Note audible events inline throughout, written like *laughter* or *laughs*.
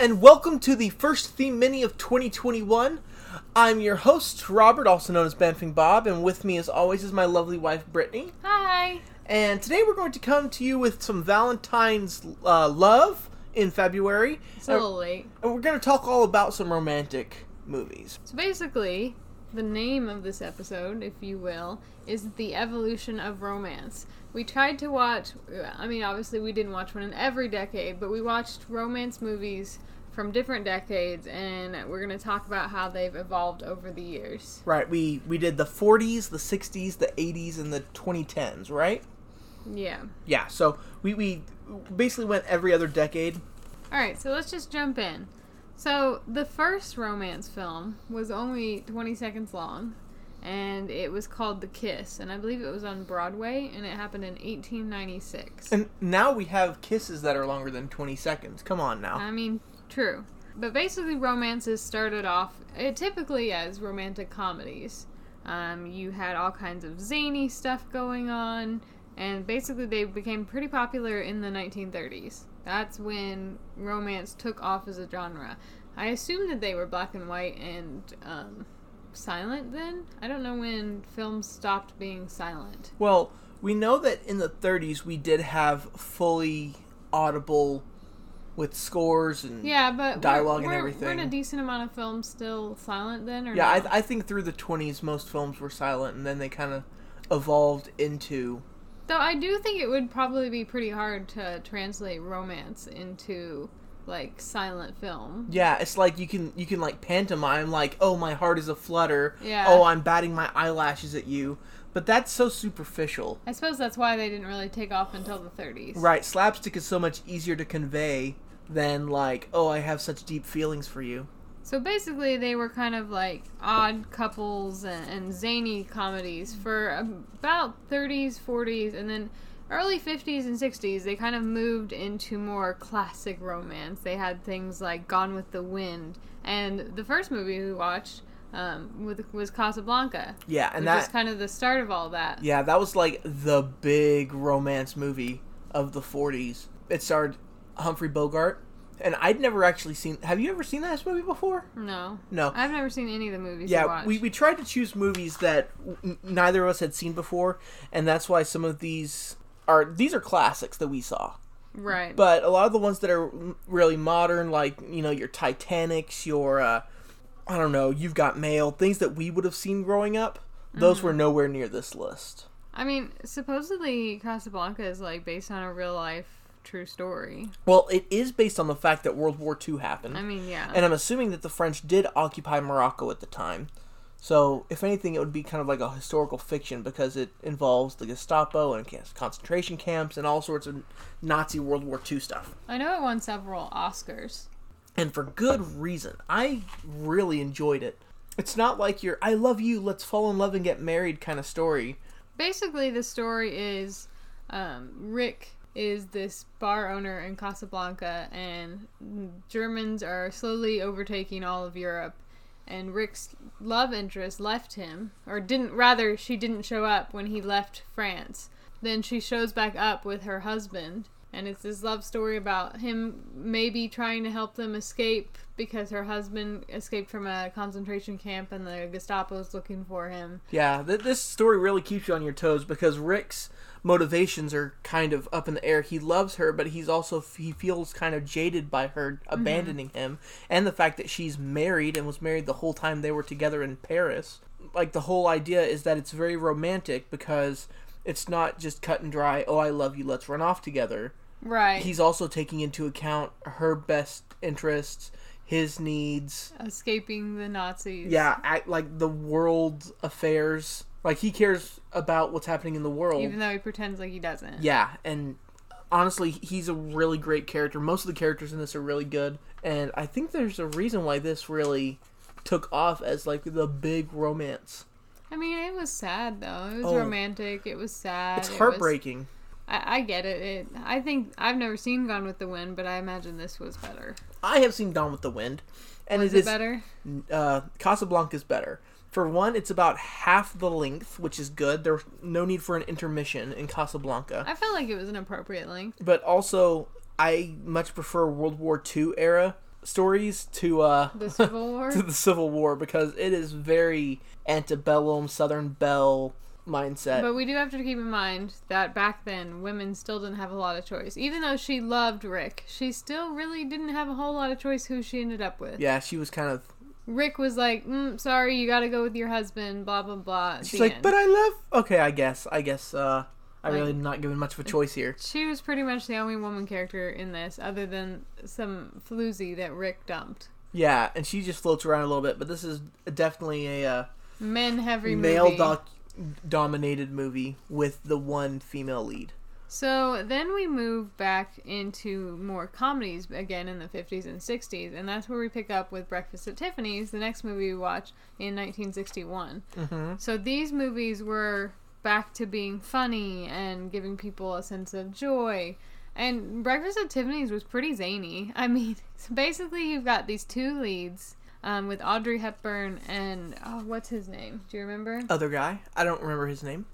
and welcome to the first theme mini of 2021. I'm your host, Robert, also known as Bamfing Bob, and with me, as always, is my lovely wife, Brittany. Hi. And today we're going to come to you with some Valentine's uh, love in February. It's a little late. And we're going to talk all about some romantic movies. So basically, the name of this episode, if you will, is The Evolution of Romance. We tried to watch, I mean, obviously, we didn't watch one in every decade, but we watched romance movies from different decades, and we're going to talk about how they've evolved over the years. Right, we, we did the 40s, the 60s, the 80s, and the 2010s, right? Yeah. Yeah, so we, we basically went every other decade. All right, so let's just jump in. So, the first romance film was only 20 seconds long, and it was called The Kiss, and I believe it was on Broadway, and it happened in 1896. And now we have kisses that are longer than 20 seconds. Come on now. I mean, true. But basically, romances started off uh, typically as romantic comedies. Um, you had all kinds of zany stuff going on, and basically, they became pretty popular in the 1930s. That's when romance took off as a genre. I assume that they were black and white and um, silent then. I don't know when films stopped being silent. Well, we know that in the 30s we did have fully audible with scores and Yeah, but dialogue and we're- We're in a decent amount of films still silent then, or Yeah, no? I, I think through the 20s most films were silent and then they kind of evolved into Though I do think it would probably be pretty hard to translate romance into like silent film. yeah it's like you can you can like pantomime like oh my heart is a flutter Yeah. oh i'm batting my eyelashes at you but that's so superficial I suppose that's why they didn't really take off until the 30s. right slapstick is so much easier to convey than like oh i have such deep feelings for you So basically, they were kind of like odd couples and, and zany comedies for about 30s, 40s, and then early 50s and 60s. They kind of moved into more classic romance. They had things like Gone with the Wind, and the first movie we watched um, with, was Casablanca, yeah and is kind of the start of all that. Yeah, that was like the big romance movie of the 40s. It starred Humphrey Bogart, and I'd never actually seen. Have you ever seen that movie before? No, No. I've never seen any of the movies. Yeah, we, we tried to choose movies that neither of us had seen before, and that's why some of these are these are classics that we saw. right. But a lot of the ones that are really modern, like you know your Titanics, your uh, I don't know, you've got Mail, things that we would have seen growing up. Those were nowhere near this list. I mean, supposedly Casablanca is like based on a real life true story. Well, it is based on the fact that World War II happened. I mean, yeah. and I'm assuming that the French did occupy Morocco at the time. So, if anything, it would be kind of like a historical fiction because it involves the Gestapo and concentration camps and all sorts of Nazi World War II stuff. I know it won several Oscars. And for good reason. I really enjoyed it. It's not like your I love you, let's fall in love and get married kind of story. Basically, the story is um, Rick is this bar owner in Casablanca, and Germans are slowly overtaking all of Europe. And Rick's love interest left him, or didn't, rather, she didn't show up when he left France. Then she shows back up with her husband, and it's this love story about him maybe trying to help them escape because her husband escaped from a concentration camp and the Gestapo is looking for him. Yeah, th- this story really keeps you on your toes because Rick's motivations are kind of up in the air. He loves her, but he's also he feels kind of jaded by her mm-hmm. abandoning him and the fact that she's married and was married the whole time they were together in Paris. Like the whole idea is that it's very romantic because it's not just cut and dry, "Oh, I love you, let's run off together." Right. He's also taking into account her best interests, his needs, escaping the Nazis. yeah, act like the world affairs. Like he cares about what's happening in the world. Even though he pretends like he doesn't. yeah, and honestly, he's a really great character. Most of the characters in this are really good, and I think there's a reason why this really took off as like the big romance. I mean, it was sad though. It was Oh. romantic. It was sad. It's it was- heartbreaking. I, I get it. it. I think I've never seen Gone with the Wind, but I imagine this was better. I have seen Gone with the Wind, and Was it it is better? uh, Casablanca's better. For one, it's about half the length, which is good. There's no need for an intermission in Casablanca. I felt like it was an appropriate length. but also I much prefer World War II era stories to uh The *laughs* Civil War. to the Civil War because it is very antebellum Southern Belle mindset. But we do have to keep in mind that back then, women still didn't have a lot of choice. Even though she loved Rick, she still really didn't have a whole lot of choice who she ended up with. yeah, she was kind of. Rick was like, mm, "Sorry, you got to go with your husband." Blah blah blah. She's like, end. but I love. Okay, I guess. I guess. uh I Like- really am not given much of a choice here. She was pretty much the only woman character in this, other than some floozy that Rick dumped. Yeah, and she just floats around a little bit, but this is definitely a uh, Men heavy male doc dominated movie with the one female lead. So then we move back into more comedies again in the 50s and 60s, and that's where we pick up with Breakfast at Tiffany's, the next movie we watch in 1961. Mm-hmm. So these movies were back to being funny and giving people a sense of joy. And Breakfast at Tiffany's was pretty zany. I mean, so *laughs* basically, you've got these two leads um, with Audrey Hepburn and, oh, what's his name? Do you remember? Other guy, I don't remember his name.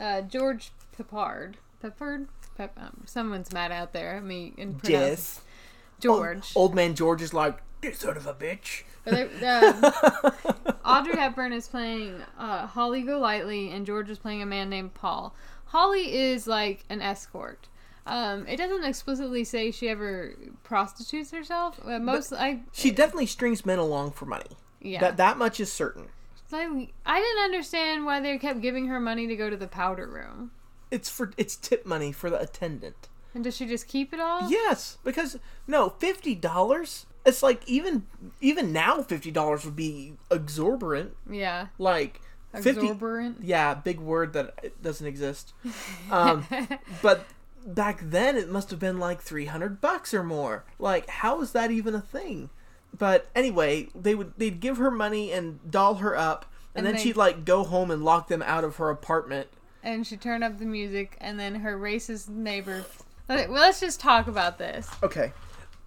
Uh, George Peppard. Peppard? Pep- um, someone's mad out there at me in Yes. George. Old, old man George is like, you son of a bitch. But they- *laughs* uh, Audrey Hepburn is playing uh, Holly Golightly, and George is playing a man named Paul. Holly is like an escort. Um, it doesn't explicitly say she ever prostitutes herself. Uh, most, I She definitely strings men along for money. yeah. That that much is certain. Like, I didn't understand why they kept giving her money to go to the powder room. It's for it's tip money for the attendant. And does she just keep it all? Yes, because no, fifty dollars. It's like even even now, fifty dollars would be exorbitant. Yeah. Like. Exorbitant. Yeah, big word that doesn't exist. *laughs* Um, but back then, it must have been like three hundred bucks or more. Like, how is that even a thing? But anyway, they would they'd give her money and doll her up, and, And then they- she'd like go home and lock them out of her apartment. and she turned up the music, and then her racist neighbor. Well, let's just talk about this. Okay.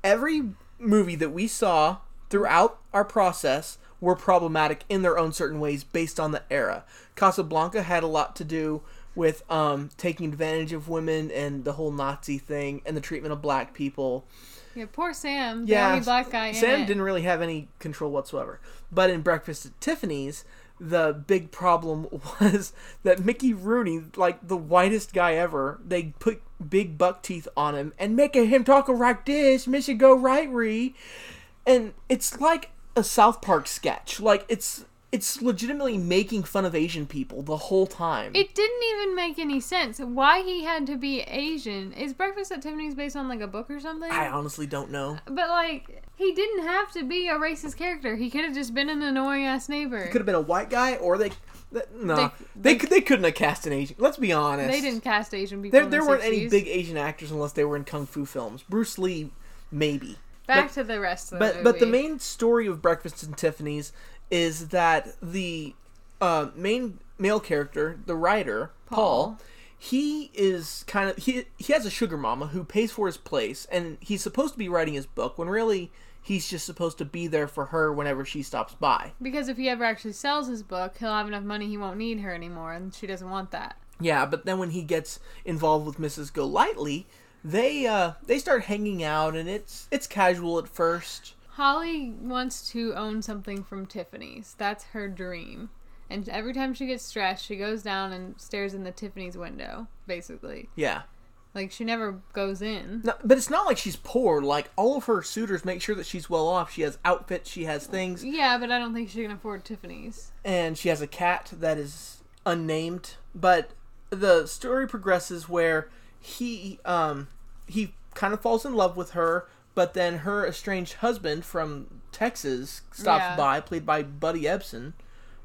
Every movie that we saw throughout our process were problematic in their own certain ways based on the era. Casablanca had a lot to do with um, taking advantage of women and the whole Nazi thing and the treatment of black people. Yeah, poor Sam, the Yeah, only black guy Sam didn't really have any control whatsoever. But in Breakfast at Tiffany's, the big problem *laughs* was that Mickey Rooney, like the whitest guy ever, they put big buck teeth on him and making him talk like this, Missy go right re. And it's like a South Park sketch. Like it's it's legitimately making fun of Asian people the whole time. It didn't even make any sense. Why he had to be Asian? Is Breakfast at Tiffany's based on like a book or something? I honestly don't know. But like, he didn't have to be a racist character. He could have just been an annoying ass neighbor. He could have been a white guy, or they. th- No, They- they, they- they couldn't have cast an Asian. Let's be honest. They didn't cast Asian people. There, in the there weren't any big Asian actors unless they were in kung fu films. Bruce Lee, maybe. Back but- to the rest of the But movie. but the main story of Breakfast and Tiffany's is that the uh, main male character, the writer Paul, Paul. he is kind of he he has a sugar mama who pays for his place, and he's supposed to be writing his book when really he's just supposed to be there for her whenever she stops by. Because if he ever actually sells his book, he'll have enough money he won't need her anymore, and she doesn't want that. Yeah, but then when he gets involved with Mrs. Golightly, they uh they start hanging out and it's it's casual at first. Holly wants to own something from Tiffany's. That's her dream. And every time she gets stressed, she goes down and stares in the Tiffany's window, basically. Yeah. Like she never goes in. No, but it's not like she's poor. Like all of her suitors make sure that she's well off. She has outfits, she has things, Yeah, but I don't think she can afford Tiffany's. and she has a cat that is unnamed. But the story progresses where he um he kind of falls in love with her, but then her estranged husband from Texas stops Yeah. by, played by Buddy Ebsen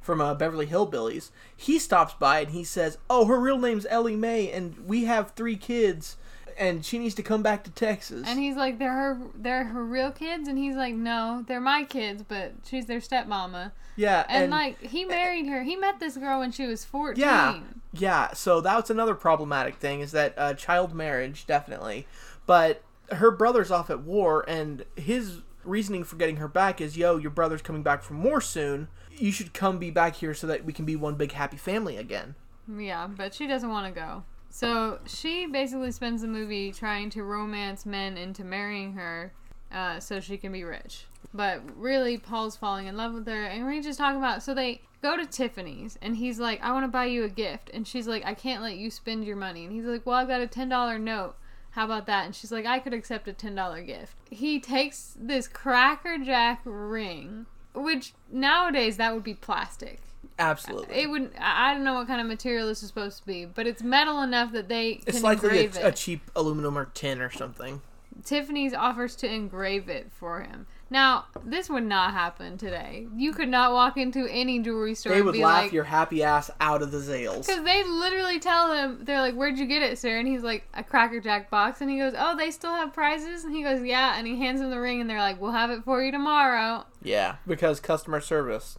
from uh, Beverly Hillbillies. He stops by and he says, "Oh, her real name's Ellie Mae, and we have three kids." And she needs to come back to Texas. And he's like, they're her, they're her real kids, and he's like, no, they're my kids, but she's their stepmama. yeah, And, like, he married her. He met this girl when she was fourteen. Yeah, yeah. So that's another problematic thing is that uh, child marriage, definitely. But her brother's off at war, and his reasoning for getting her back is, "Yo, your brother's coming back from war soon. You should come be back here so that we can be one big happy family again." Yeah, but she doesn't want to go. So she basically spends the movie trying to romance men into marrying her. uh, so she can be rich. But really, Paul's falling in love with her, and we just talk about. So they go to Tiffany's, and he's like, "I want to buy you a gift," and she's like, "I can't let you spend your money," and he's like, "Well, I've got a ten dollar note." How about that? And she's like, I could accept a $10 gift. He takes this Cracker Jack ring, which nowadays that would be plastic. Absolutely. It would. I don't know what kind of material this is supposed to be, but it's metal enough that they can it's likely a, a cheap aluminum or tin or something. Tiffany's offers to engrave it for him. Now, this would not happen today. You could not walk into any jewelry store They and would be laugh like, your happy ass out of the zales. Because they literally tell him, they're like, Where'd you get it, sir? And he's like, A Cracker Jack box. And he goes, Oh, they still have prizes? And he goes, Yeah. And he hands him the ring, and they're like, We'll have it for you tomorrow. Yeah, because customer service,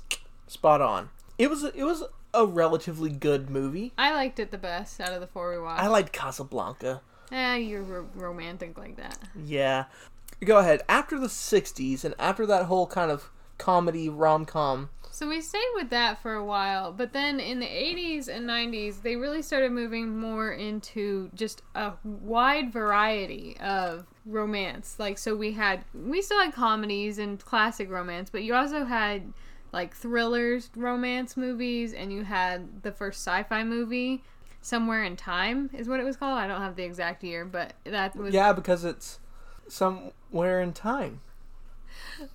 spot on. It was it was a relatively good movie. I liked it the best out of the four we watched. I liked Casablanca. Eh, you're ro- romantic like that. Yeah. Go ahead. After the 60s and after that whole kind of comedy rom com, So we stayed with that for a while, but then in the 80s and 90s, they really started moving more into just a wide variety of romance. Like, so we had, we still had comedies and classic romance, but you also had like thrillers, romance movies, and you had the first sci fi movie, Somewhere in Time is what it was called. I don't have the exact year, but that was. yeah, because it's somewhere in time.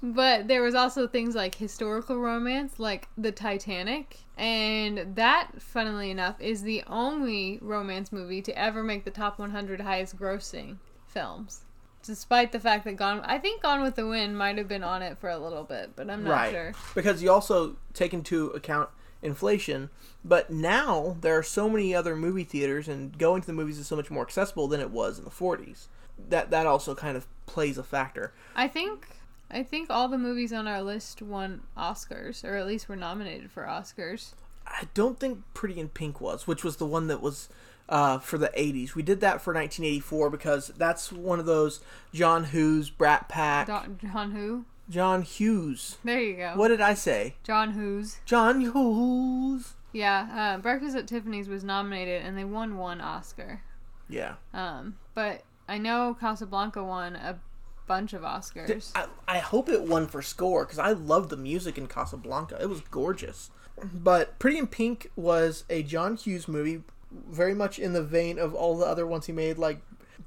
But there was also things like historical romance, like the Titanic, and that, funnily enough, is the only romance movie to ever make the top 100 highest grossing films. Despite the fact that Gone, I think Gone with the Wind might have been on it for a little bit, but I'm not right. sure. Because you also take into account inflation, but now there are so many other movie theaters and going to the movies is so much more accessible than it was in the 40s. That that also kind of plays a factor. I think, I think all the movies on our list won Oscars, or at least were nominated for Oscars. I don't think Pretty in Pink was, which was the one that was uh, for the 80s. We did that for 1984 because that's one of those John Hughes, Brat Pack. Don, John Who? John Hughes. There you go. What did I say? John Hughes. John Hughes. Yeah, uh, Breakfast at Tiffany's was nominated and they won one Oscar. Yeah. Um, but I know Casablanca won a bunch of Oscars. I, I hope it won for score because I love the music in Casablanca. It was gorgeous. But Pretty in Pink was a John Hughes movie, very much in the vein of all the other ones he made, like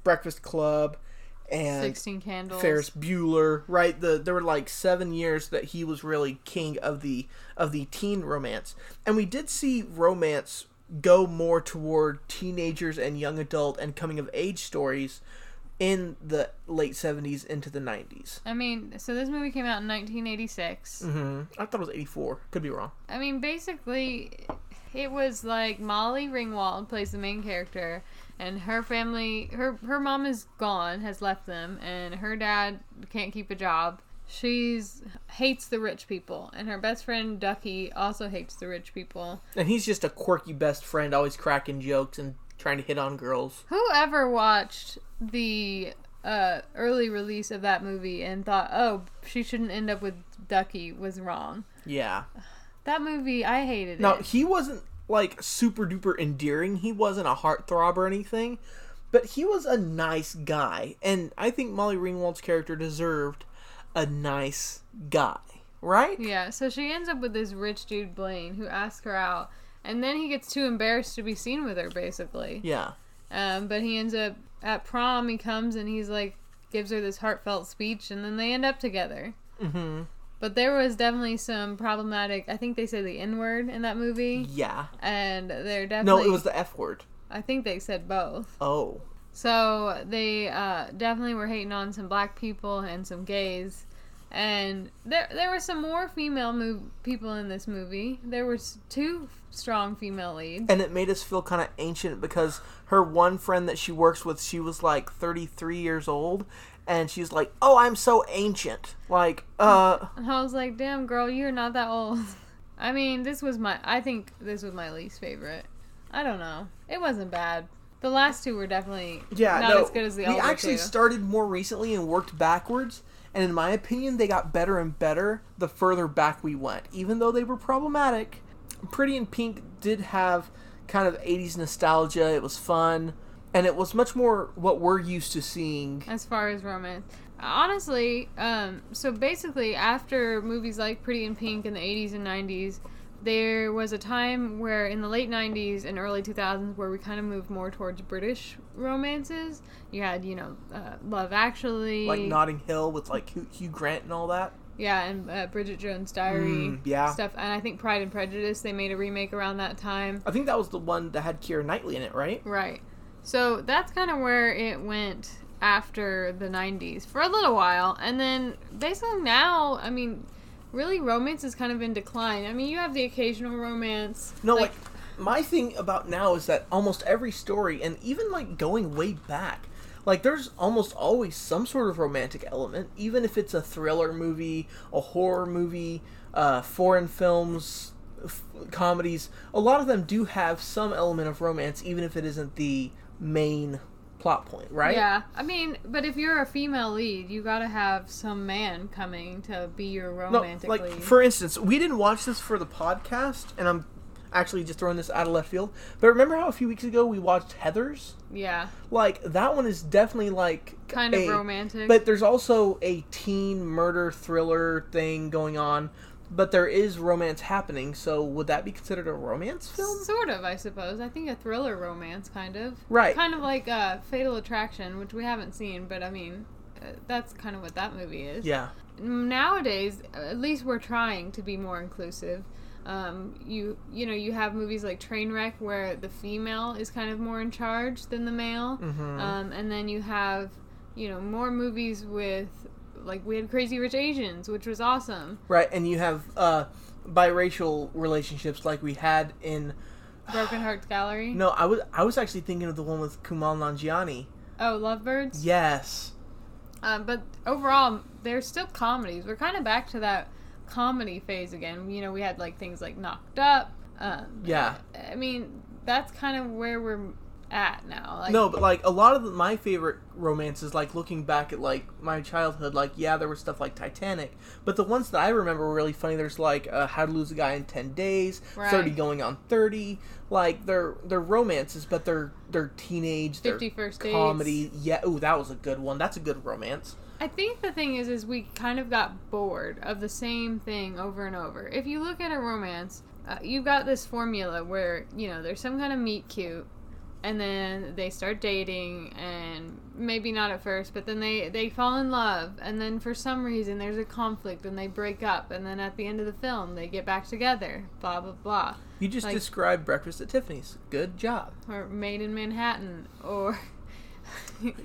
Breakfast Club and Sixteen Candles. Ferris Bueller, right? The there were like seven years that he was really king of the of the teen romance, and we did see romance go more toward teenagers and young adult and coming of age stories in the late seventies into the nineties. I mean, so this movie came out in 1986. Mm-hmm. I thought it was eighty four. Could be wrong. I mean, basically, it was like Molly Ringwald plays the main character, and her family, her her mom is gone, has left them, and her dad can't keep a job. She's hates the rich people, and her best friend Ducky also hates the rich people. And he's just a quirky best friend, always cracking jokes and trying to hit on girls. Whoever watched the uh, early release of that movie and thought, "Oh, she shouldn't end up with Ducky," was wrong. Yeah. That movie, I hated it. he wasn't like super duper endearing. He wasn't a heartthrob or anything, but he was a nice guy, and I think Molly Ringwald's character deserved a nice guy, right? Yeah, so she ends up with this rich dude Blaine who asks her out, and then he gets too embarrassed to be seen with her, basically. Yeah. Um, but he ends up at prom. He comes and he's like gives her this heartfelt speech, and then they end up together. Mm-hmm. But there was definitely some problematic. I think they say the N word in that movie, Yeah. and they're definitely. No, it was the F word. I think they said both. Oh. So they uh, definitely were hating on some black people and some gays, and there there were some more female people in this movie. There was two strong female leads. And it made us feel kind of ancient because her one friend that she works with, she was like 33 years old, and she's like, "Oh, I'm so ancient." Like, uh, And I was like, "Damn, girl, you're not that old." *laughs* I mean, this was my. I think this was my least favorite. I don't know. It wasn't bad. The last two were definitely yeah, not no, as good as the we actually two. started more recently and worked backwards. And in my opinion, they got better and better the further back we went, even though they were problematic. Pretty in Pink did have kind of 80s nostalgia. It was fun, and it was much more what we're used to seeing. as far as romance. honestly, um, so basically, after movies like Pretty in Pink in the 80s and 90s, there was a time where in the late 90s and early 2000s where we kind of moved more towards British romances. You had, you know, uh, Love Actually. Like Notting Hill with like Hugh, Grant and all that. Yeah, and uh, Bridget Jones' Diary Mm, yeah. stuff. And I think Pride and Prejudice, they made a remake around that time. I think that was the one that had Keira Knightley in it, right? Right. So that's kind of where it went after the 90s for a little while. And then basically now, I mean, really romance is kind of in decline. I mean, you have the occasional romance. No, like, my thing about now is that almost every story, and even like going way back, like there's almost always some sort of romantic element, even if it's a thriller movie, a horror movie, uh, foreign films, f- comedies. A lot of them do have some element of romance, even if it isn't the main plot point, right? Yeah, I mean, but if you're a female lead, you gotta have some man coming to be your No, romantic like lead. for instance, we didn't watch this for the podcast, and I'm actually just throwing this out of left field. But remember how a few weeks ago we watched Heather's? yeah, Like that one is definitely like kind of romantic. But there's also a teen murder thriller thing going on. But there is romance happening, so would that be considered a romance film? Sort of, I suppose. I think a thriller romance, kind of. Right. Kind of like uh, Fatal Attraction, which we haven't seen, but I mean, uh, that's kind of what that movie is. Yeah. Nowadays, at least we're trying to be more inclusive. Um, you you know you have movies like Trainwreck where the female is kind of more in charge than the male, Mhm. um, and then you have you know more movies with like we had Crazy Rich Asians, which was awesome. Right, and you have uh, biracial relationships like we had in. Broken Hearts Gallery. *sighs* No, I was I was actually thinking of the one with Kumail Nanjiani. Oh, Lovebirds. Yes. Um, but overall, they're still comedies. We're kind of back to that comedy phase again. You know, we had like things like Knocked Up. Um, Yeah. I mean, that's kind of where we're at now. Like, no, but like a lot of the, my favorite romances, like looking back at like my childhood, like yeah, there was stuff like Titanic, but the ones that I remember were really funny. There's like uh, How to Lose a Guy in Ten Days, Right. Thirty Going on Thirty. Like they're they're romances, but they're they're teenage, they're 50 First Dates. comedy. Yeah, ooh, that was a good one. That's a good romance. I think the thing is, is we kind of got bored of the same thing over and over. If you look at a romance, uh, you've got this formula where you know there's some kind of meet cute, and then they start dating, and maybe not at first, but then they they fall in love, and then for some reason there's a conflict, and they break up, and then at the end of the film they get back together. Blah blah blah. You just Like- described Breakfast at Tiffany's. Good job. Or Made in Manhattan, or *laughs*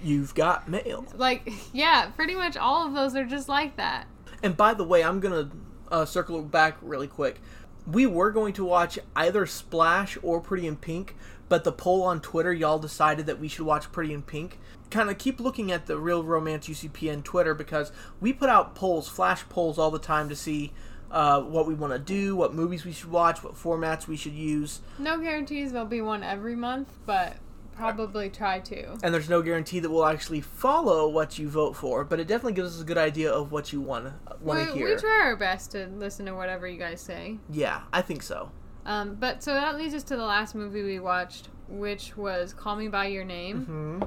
You've got mail. like yeah, pretty much all of those are just like that. And by the way, I'm gonna uh, circle back really quick. We were going to watch either Splash or Pretty in Pink, but the poll on Twitter, y'all decided that we should watch Pretty in Pink. Kind of keep looking at the Reel Romance UCP and Twitter because we put out polls, flash polls all the time to see uh, what we want to do, what movies we should watch, what formats we should use. No guarantees there'll be one every month, but probably try to. And there's no guarantee that we'll actually follow what you vote for, but it definitely gives us a good idea of what you want want We, to we hear. try our best to listen to whatever you guys say. yeah, I think so. Um, but so that leads us to the last movie we watched, which was Call Me by Your Name. hmm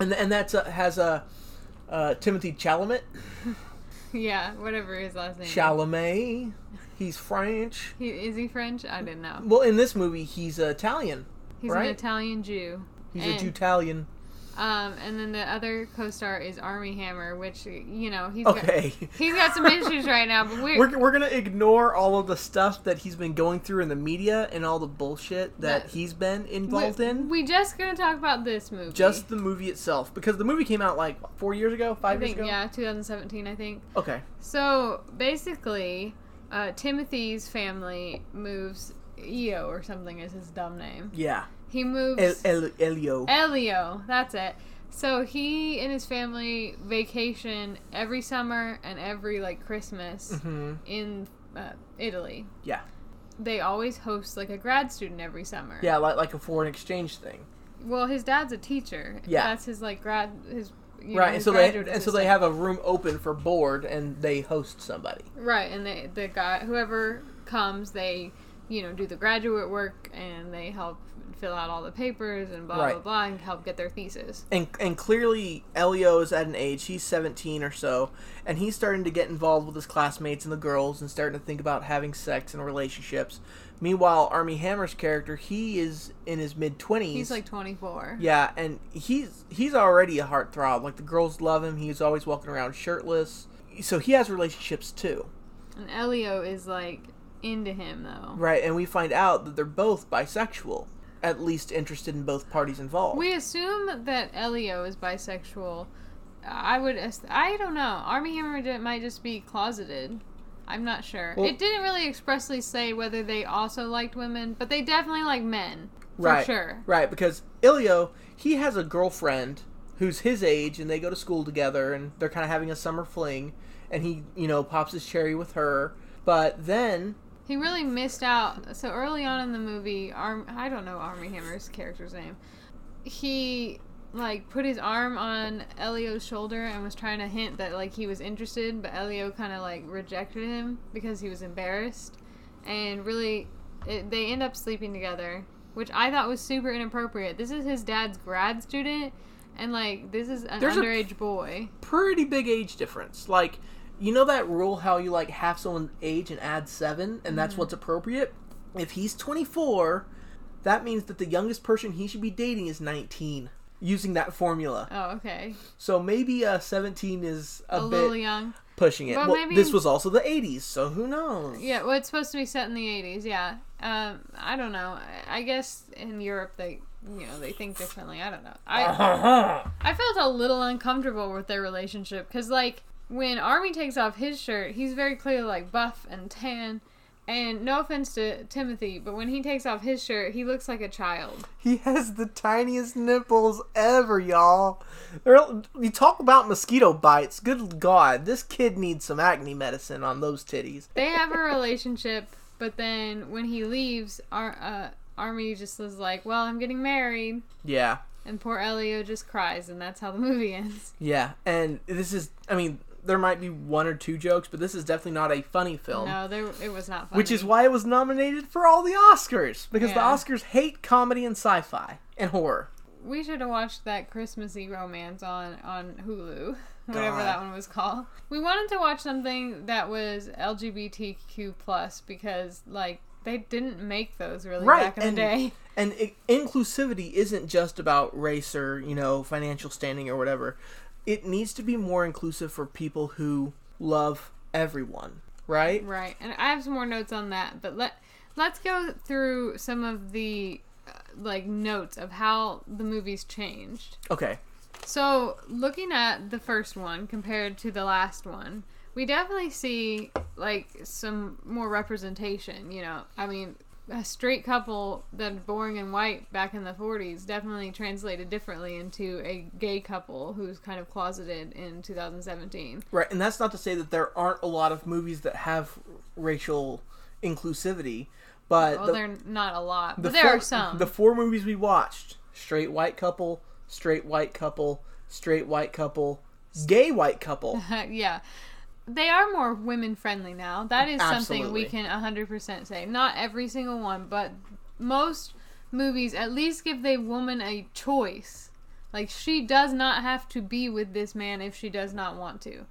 And and that's uh, has a uh, Timothée Chalamet. *laughs* yeah, whatever his last name. is. Chalamet. He's French. He, is he French? I didn't know. Well, in this movie, he's Italian. He's right? an Italian Jew. He's And- a Jew-Italian. Um, and then the other co-star is Armie Hammer, which you know he's Okay. got, he's got some issues right now, but we're, We're, we're gonna ignore all of the stuff that he's been going through in the media and all the bullshit that That- he's been involved we, in. we just gonna talk about this movie. Just the movie itself, because the movie came out like what, four years ago, I five years think ago. yeah, 2017, I think. Okay. So basically, uh, Timothée's family moves. Eo or something is his dumb name. Yeah. He moves El, El, Elio. Elio. That's it. So he and his family vacation every summer and every like Christmas hmm in uh, Italy. Yeah. They always host like a grad student every summer. Yeah, like like a foreign exchange thing. Well, his dad's a teacher. Yeah. That's his like grad his. You know, right, and so they and so they have a room open for board, and they host somebody. Right, and they the guy whoever comes, they you know do the graduate work and they help fill out all the papers and blah Right. blah blah and help get their thesis. and and clearly Elio is at an age he's 17 or so and he's starting to get involved with his classmates and the girls and starting to think about having sex and relationships meanwhile Armie Hammer's character he is in his mid 20s He's like 24. yeah and he's he's already a heartthrob like the girls love him he's always walking around shirtless so he has relationships too And Elio is like into him though. right and we find out that they're both bisexual at least interested in both parties involved We assume that Elio is bisexual. I would. I don't know. Armie Hammer might just be closeted. I'm not sure. Well- it didn't really expressly say whether they also liked women, but they definitely like men for right sure. right because Elio he has a girlfriend who's his age and they go to school together and they're kind of having a summer fling and he you know pops his cherry with her but then He really missed out. So early on in the movie, Arm I don't know Armie Hammer's character's name. He like put his arm on Elio's shoulder and was trying to hint that like he was interested, but Elio kind of like rejected him because he was embarrassed. And really, it, they end up sleeping together, which I thought was super inappropriate. This is his dad's grad student, and like this is an There's underage boy. pretty big age difference like you know that rule how you like half someone's age and add seven and that's what's appropriate if he's 24 that means that the youngest person he should be dating is 19 using that formula Oh, okay, so maybe uh 17 is a, a, bit little young. pushing it But well maybe- this was also the 80s so who knows Yeah, well, it's supposed to be set in the '80s. Yeah, um, I don't know. I- I guess in Europe they, you know, they think differently. I don't know. I *laughs* I felt a little uncomfortable with their relationship because, like, when Armie takes off his shirt, he's very clearly like buff and tan. And no offense to Timothée, but when he takes off his shirt, he looks like a child. He has the tiniest nipples ever, y'all. You talk about mosquito bites. Good God, this kid needs some acne medicine on those titties. They have a relationship, but then when he leaves, Ar- uh, Armie just is like, "Well, I'm getting married," Yeah, and poor Elio just cries, and that's how the movie ends. yeah. And this is, I mean, there might be one or two jokes, but this is definitely not a funny film. No, there it was not funny. Which is why it was nominated for all the Oscars. Because the Oscars hate comedy and sci fi and horror. we should have watched that Christmassy romance on on Hulu, *laughs* whatever God. that one was called. We wanted to watch something that was LGBTQ plus because like they didn't make those really Right, back in and- the day. And i inclusivity isn't just about race or, you know, financial standing or whatever. It needs to be more inclusive for people who love everyone, right? Right, and I have some more notes on that, but let let's go through some of the uh, like notes of how the movies changed. Okay. So, looking at the first one compared to the last one, we definitely see like some more representation, you know. I mean, a straight couple that boring and white back in the 40s definitely translated differently into a gay couple who's kind of closeted in 2017. Right. And that's not to say that there aren't a lot of movies that have racial inclusivity, but Well, the, they're not a lot, the but there four, are some. The four movies we watched straight white couple, straight white couple, straight white couple, gay white couple. *laughs* yeah. They are more women friendly now. That is something we Absolutely. can 100% say. Not every single one, but most movies at least give the woman a choice. Like, she does not have to be with this man if she does not want to.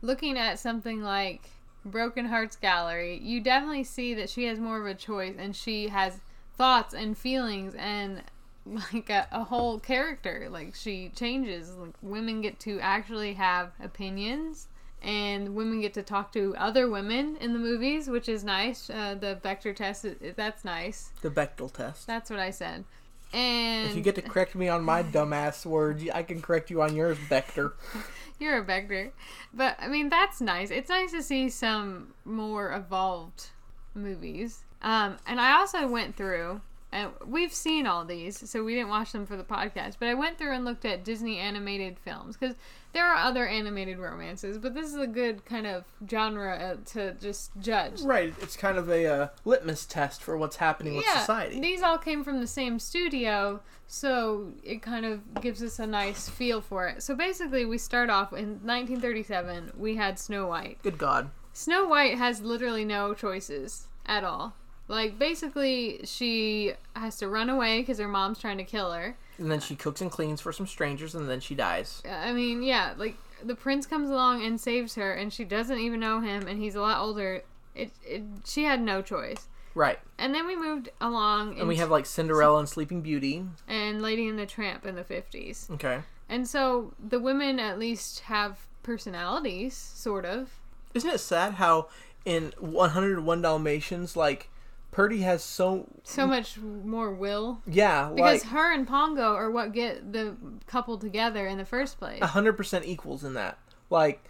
Looking at something like Broken Hearts Gallery, you definitely see that she has more of a choice and she has thoughts and feelings and *laughs* like a, a whole character. Like, she changes. Like, women get to actually have opinions and women get to talk to other women in the movies, which is nice. Uh, the Vector test, that's nice. The Bechdel test. That's what I said. And If you get to correct me on my *laughs* dumbass words, I can correct you on yours, Vector. *laughs* You're a vector. But I mean that's nice. It's nice to see some more evolved movies. Um and I also went through and we've seen all these, so we didn't watch them for the podcast, but I went through and looked at Disney animated films cuz there are other animated romances, but this is a good kind of genre uh, to just judge. Right. It's kind of a uh, litmus test for what's happening with society. These all came from the same studio, so it kind of gives us a nice feel for it. So basically, we start off in 1937. We had Snow White. Good God. Snow White has literally no choices at all. Like basically, she has to run away because her mom's trying to kill her. And then she cooks and cleans for some strangers, and then she dies. I mean, yeah, like the prince comes along and saves her, and she doesn't even know him, and he's a lot older. It, it she had no choice. Right. And then we moved along, And we have like Cinderella and Sleeping Beauty. and Lady and the Tramp in the fifties. Okay. And so the women at least have personalities, sort of. Isn't it sad how in 101 Dalmatians, like, Purdy has so. So much more will. Yeah, Because like. her and Pongo are what get the couple together in the first place. 100% equals in that. Like,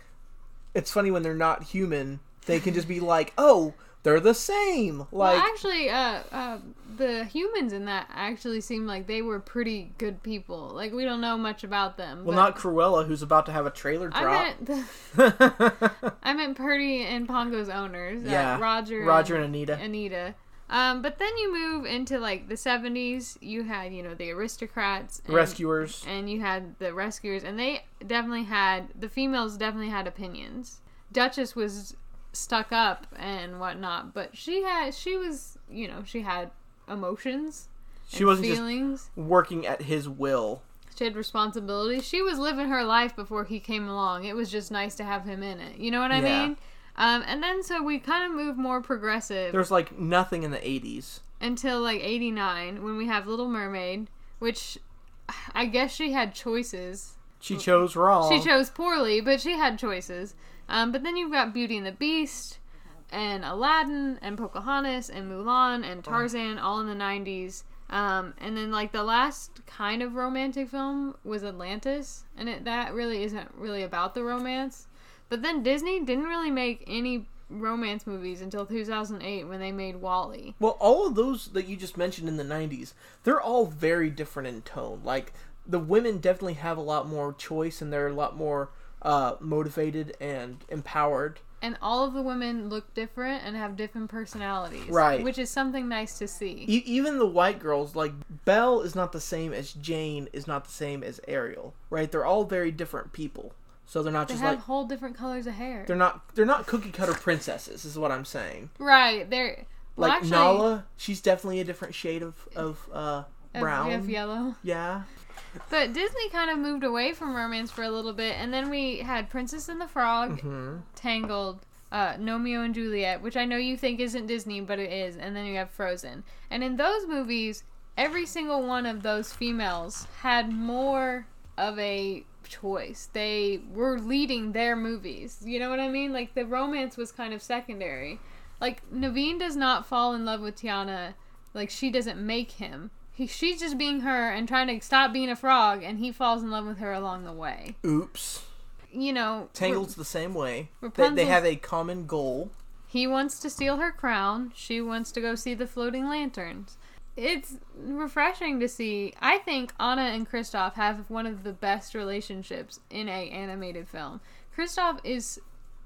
it's funny when they're not human, they can just be *laughs* like, oh, they're the same. Like, well, actually, uh, uh, the humans in that actually seem like they were pretty good people. Like we don't know much about them. well, but not Cruella, who's about to have a trailer I drop. meant the, *laughs* I meant Purdy and Pongo's owners. yeah. uh, Roger. Roger and and Anita. Anita. Um, but then you move into like the seventies. You had you know the Aristocats, and, Rescuers. and you had the rescuers, and they definitely had the females definitely had opinions. Duchess was stuck up and whatnot, but she had she was you know she had emotions, She wasn't just feelings. working at his will. She had responsibilities. She was living her life before he came along. It was just nice to have him in it. You know what I Yeah. mean? Um, and then so we kind of move more progressive There's like nothing in the 80s. until like 89 when we have Little Mermaid, which I guess she had choices. She chose wrong. She chose poorly, but she had choices. Um, but then you've got Beauty and the Beast and Aladdin and Pocahontas and Mulan and Tarzan all in the 90s. Um, and then like the last kind of romantic film was Atlantis, and it, that really isn't really about the romance. But then Disney didn't really make any romance movies until 2008 when they made WALL-E. Well, all of those that you just mentioned in the 90s, they're all very different in tone. Like, the women definitely have a lot more choice and they're a lot more uh, motivated and empowered. And all of the women look different and have different personalities. Right. Which is something nice to see. E- even the white girls, like, Belle is not the same as Jane, is not the same as Ariel, right? They're all very different people. So they're not They just have like whole different colors of hair. they're not they're not cookie cutter princesses is what I'm saying. Right. They're well, Like actually, Nala, she's definitely a different shade of of uh brown. of yellow. Yeah. But Disney kind of moved away from romance for a little bit, and then we had Princess and the Frog, hmm Tangled, uh, Gnomeo and Juliet, which I know you think isn't Disney, but it is, and then you have Frozen. And in those movies, every single one of those females had more of a choice. They were leading their movies. You know what I mean? Like the romance was kind of secondary. Like Naveen does not fall in love with Tiana. Like she doesn't make him. He, she's just being her and trying to stop being a frog, and he falls in love with her along the way. Oops. You know, Tangled's the same way. They, they have a common goal. He wants to steal her crown. She wants to go see the floating lanterns. It's refreshing to see. I think Anna and Kristoff have one of the best relationships in a animated film. Kristoff is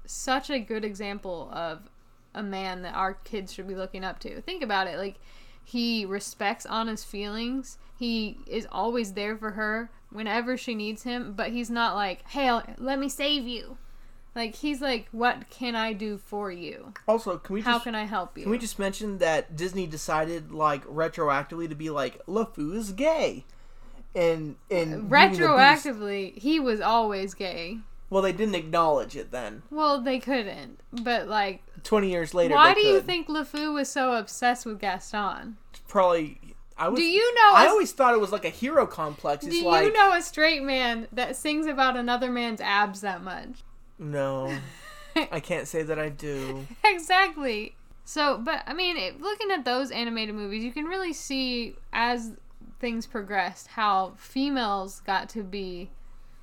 such a good example of a man that our kids should be looking up to. Think about it. Like he respects Anna's feelings. He is always there for her whenever she needs him, but he's not like, "Hey, let me save you." Like he's like, "What can I do for you? Also, can we How just can I help you?" can we just mention that Disney decided like retroactively to be like LeFou is gay, and and Retroactively, he was always gay. Well, they didn't acknowledge it then. Well, they couldn't. But like, Twenty years later, why do you think LeFou was so obsessed with Gaston? Probably. I was. Do you know? I a- always thought it was like a hero complex. It's do like you know a straight man that sings about another man's abs that much? No, *laughs* I can't say that I do. exactly. So, but I mean, it, looking at those animated movies, you can really see as things progressed how females got to be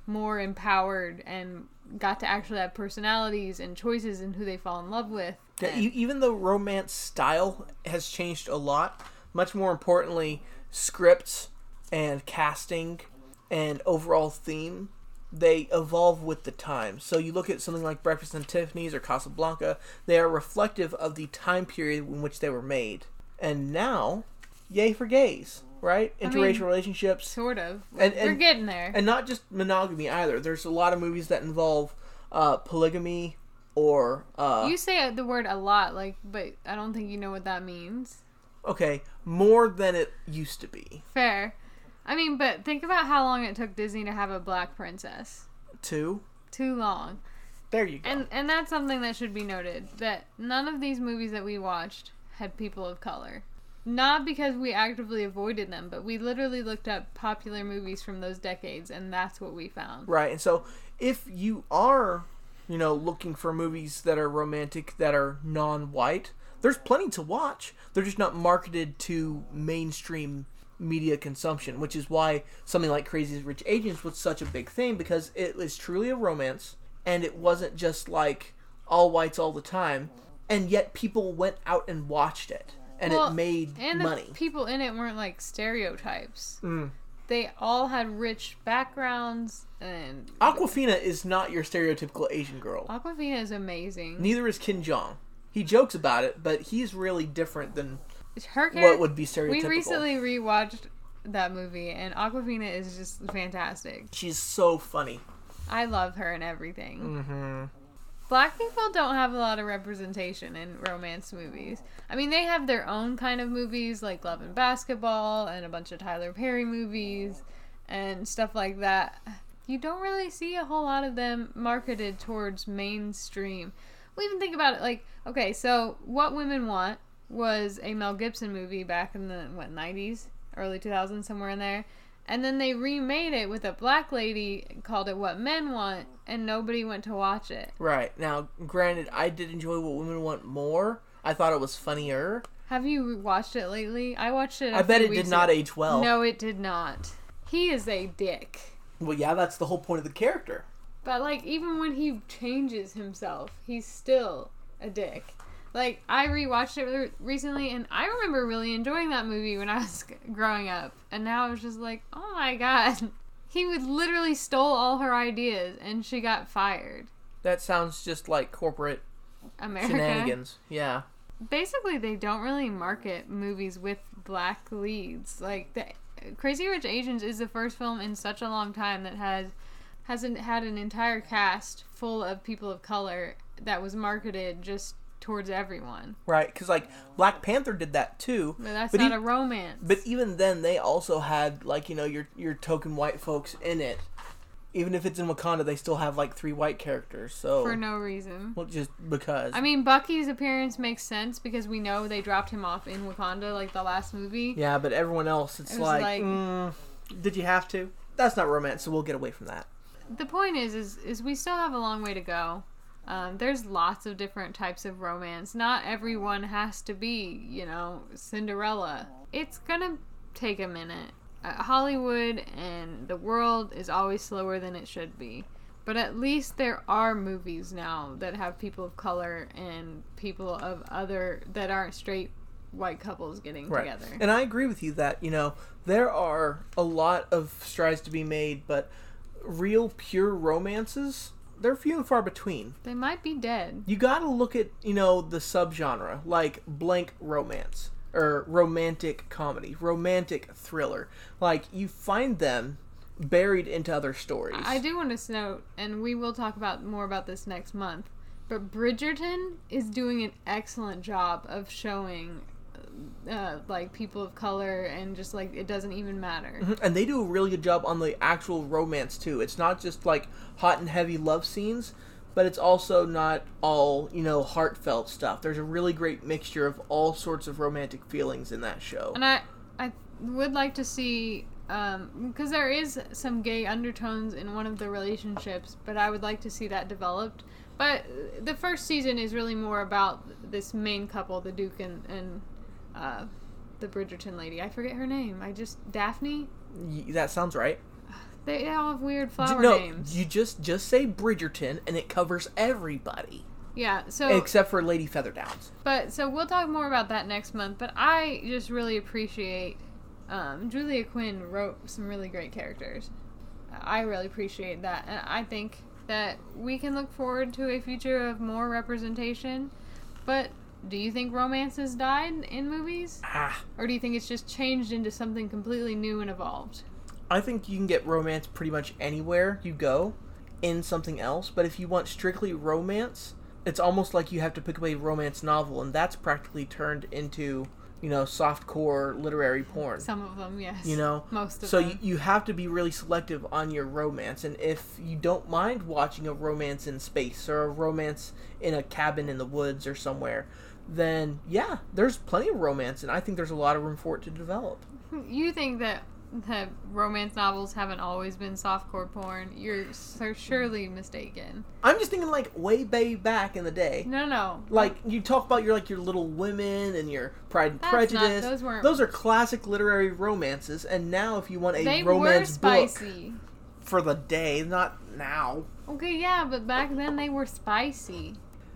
more empowered and got to actually have personalities and choices in who they fall in love with. Yeah, And- even though romance style has changed a lot, much more importantly, scripts and casting and overall theme, they evolve with the time. So you look at something like Breakfast and Tiffany's or Casablanca, they are reflective of the time period in which they were made. And now, yay for gays, right? I Interracial mean- relationships. Sort of. And- We're getting there. And not just monogamy either. There's a lot of movies that involve uh, polygamy or uh you say the word a lot, like, but I don't think you know what that means. okay, more than it used to be. Fair. I mean, but think about how long it took Disney to have a black princess. Two. Too long. There you go. And and that's something that should be noted that none of these movies that we watched had people of color. Not because we actively avoided them, but we literally looked up popular movies from those decades and that's what we found. Right. And so if you are, you know, looking for movies that are romantic that are non-white, there's plenty to watch. They're just not marketed to mainstream media consumption, which is why something like Crazy Rich Asians was such a big thing because it was truly a romance and it wasn't just like all whites all the time, and yet people went out and watched it and Well, it made And money. people in it weren't like stereotypes. Mm. They all had rich backgrounds and Awkwafina is not your stereotypical Asian girl. Awkwafina is amazing. Neither is Ken Jeong. He jokes about it, but he's really different than Her what would be stereotypical. We recently rewatched that movie and Awkwafina is just fantastic. She's so funny. I love her and everything. Mm-hmm. Black people don't have a lot of representation in romance movies. I mean, they have their own kind of movies like Love and Basketball and a bunch of Tyler Perry movies and stuff like that. You don't really see a whole lot of them marketed towards mainstream. We even think about it like, okay, so What Women Want was a Mel Gibson movie back in the, what, 90s? Early 2000s, somewhere in there. And then they remade it with a black lady, called it What Men Want, and nobody went to watch it. Right now, granted, I did enjoy what women want more. I thought it was funnier. Have you watched it lately? I watched it. I I bet it did not age well. No, it did not. He is a dick. Well, yeah, that's the whole point of the character. But like, even when he changes himself, he's still a dick. Like I rewatched it recently, and I remember really enjoying that movie when I was *laughs* growing up. And now I was just like, oh my god, *laughs* he would literally stole all her ideas, and she got fired. That sounds just like corporate America. shenanigans. Yeah. basically they don't really market movies with black leads. Like the Crazy Rich Asians is the first film in such a long time that has hasn't had an entire cast full of people of color that was marketed just towards everyone. Right, because like Black Panther did that too. But that's But not e- a romance. But even then, they also had like you know your your token white folks in it. Even if it's in Wakanda, they still have like three white characters. So for no reason. well, just because. I mean, Bucky's appearance makes sense because we know they dropped him off in Wakanda, like the last movie. yeah, but everyone else, it's It like, like- mm, did you have to? That's not romance, so we'll get away from that. the point is is is we still have a long way to go um, there's lots of different types of romance. Not everyone has to be you know cinderella. It's gonna take a minute. Uh, hollywood and the world is always slower than it should be. But at least there are movies now that have people of color and people of other that aren't straight white couples getting Right. together. And I agree with you that, you know, there are a lot of strides to be made, but real pure romances, they're few and far between. they might be dead You gotta look at, you know, the subgenre, like blank romance, or romantic comedy, romantic thriller. Like, you find them buried into other stories. I do want to note, and we will talk about more about this next month. But Bridgerton is doing an excellent job of showing, uh, like people of color, and just like it doesn't even matter. Mhm, And they do a really good job on the actual romance, too. It's not just like hot and heavy love scenes, but it's also not all, you know, heartfelt stuff. There's a really great mixture of all sorts of romantic feelings in that show. And I, I would like to see, um, because there is some gay undertones in one of the relationships, but I would like to see that developed. But the first season is really more about this main couple, the Duke and and uh, the Bridgerton lady. I forget her name. I just Daphne. Y- that sounds right. They, they all have weird flower no, names. you just just say Bridgerton, and it covers everybody yeah. So, except for Lady Featheringtons. but so we'll talk more about that next month. But I just really appreciate. Um, Julia Quinn wrote some really great characters. I really appreciate that, and I think that we can look forward to a future of more representation. But do you think romance has died in movies, Ah, or do you think it's just changed into something completely new and evolved? I think you can get romance pretty much anywhere you go in something else, but if you want strictly romance, it's almost like you have to pick up a romance novel, and that's practically turned into you know softcore literary porn. Some of them, yes. You know, most of so them. you, you have to be really selective on your romance, and if you don't mind watching a romance in space or a romance in a cabin in the woods or somewhere, then yeah, there's plenty of romance, and I think there's a lot of room for it to develop. *laughs* You think that that romance novels haven't always been softcore porn? You're so surely mistaken. I'm just thinking like way way back in the day. No, no. Like you talk about your like your Little Women and your Pride and That's not- Prejudice. those weren't- Those are classic literary romances, and now if you want a they romance book for the day, not now. Okay, yeah, but back then they were spicy.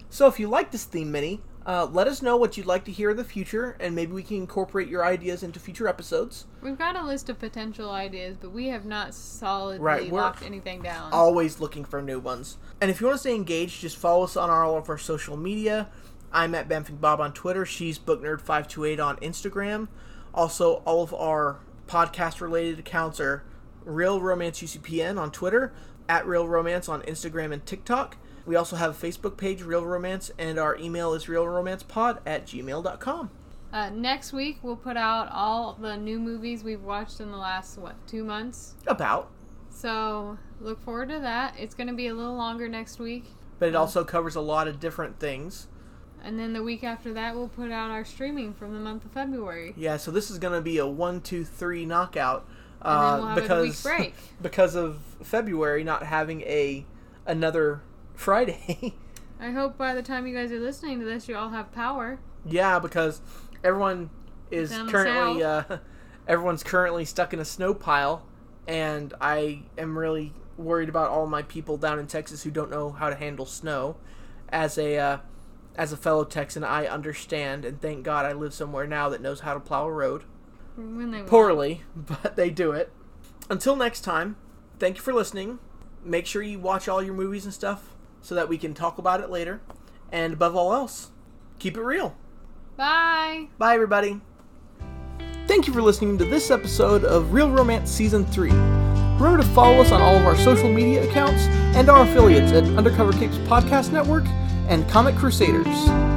So if you like this theme mini, uh, let us know what you'd like to hear in the future, and maybe we can incorporate your ideas into future episodes. We've got a list of potential ideas, but we have not solidly Right, locked anything down. Always looking for new ones. And if you want to stay engaged, just follow us on all of our social media. I'm at Bamfing Bob on Twitter. She's BookNerd528 on Instagram. Also, all of our podcast related accounts are Reel Romance UCPN on Twitter, at Reel Romance on Instagram and TikTok. We also have a Facebook page, Reel Romance, and our email is reelromancepod at gmail.com. Uh, next week we'll put out all the new movies we've watched in the last what two months. About. So look forward to that. It's going to be a little longer next week, But it also covers a lot of different things. and then the week after that we'll put out our streaming from the month of February. Yeah, so this is going to be a one, two, three knockout. Uh, we'll because *laughs* because of February not having a another Friday. *laughs* I hope by the time you guys are listening to this, you all have power. yeah, because everyone is Down currently uh, *laughs* everyone's currently stuck in a snow pile, and I am really worried about all my people down in Texas who don't know how to handle snow. As a uh, as a fellow Texan, I understand, and thank God I live somewhere now that knows how to plow a road. When they poorly, *laughs* but they do it. Until next time, thank you for listening. Make sure you watch all your movies and stuff so that we can talk about it later. And above all else, keep it real. Bye. Bye, everybody. Thank you for listening to this episode of Reel Romance Season 3. Remember to follow us on all of our social media accounts and our affiliates at Undercover Capes Podcast Network and Comic Crusaders.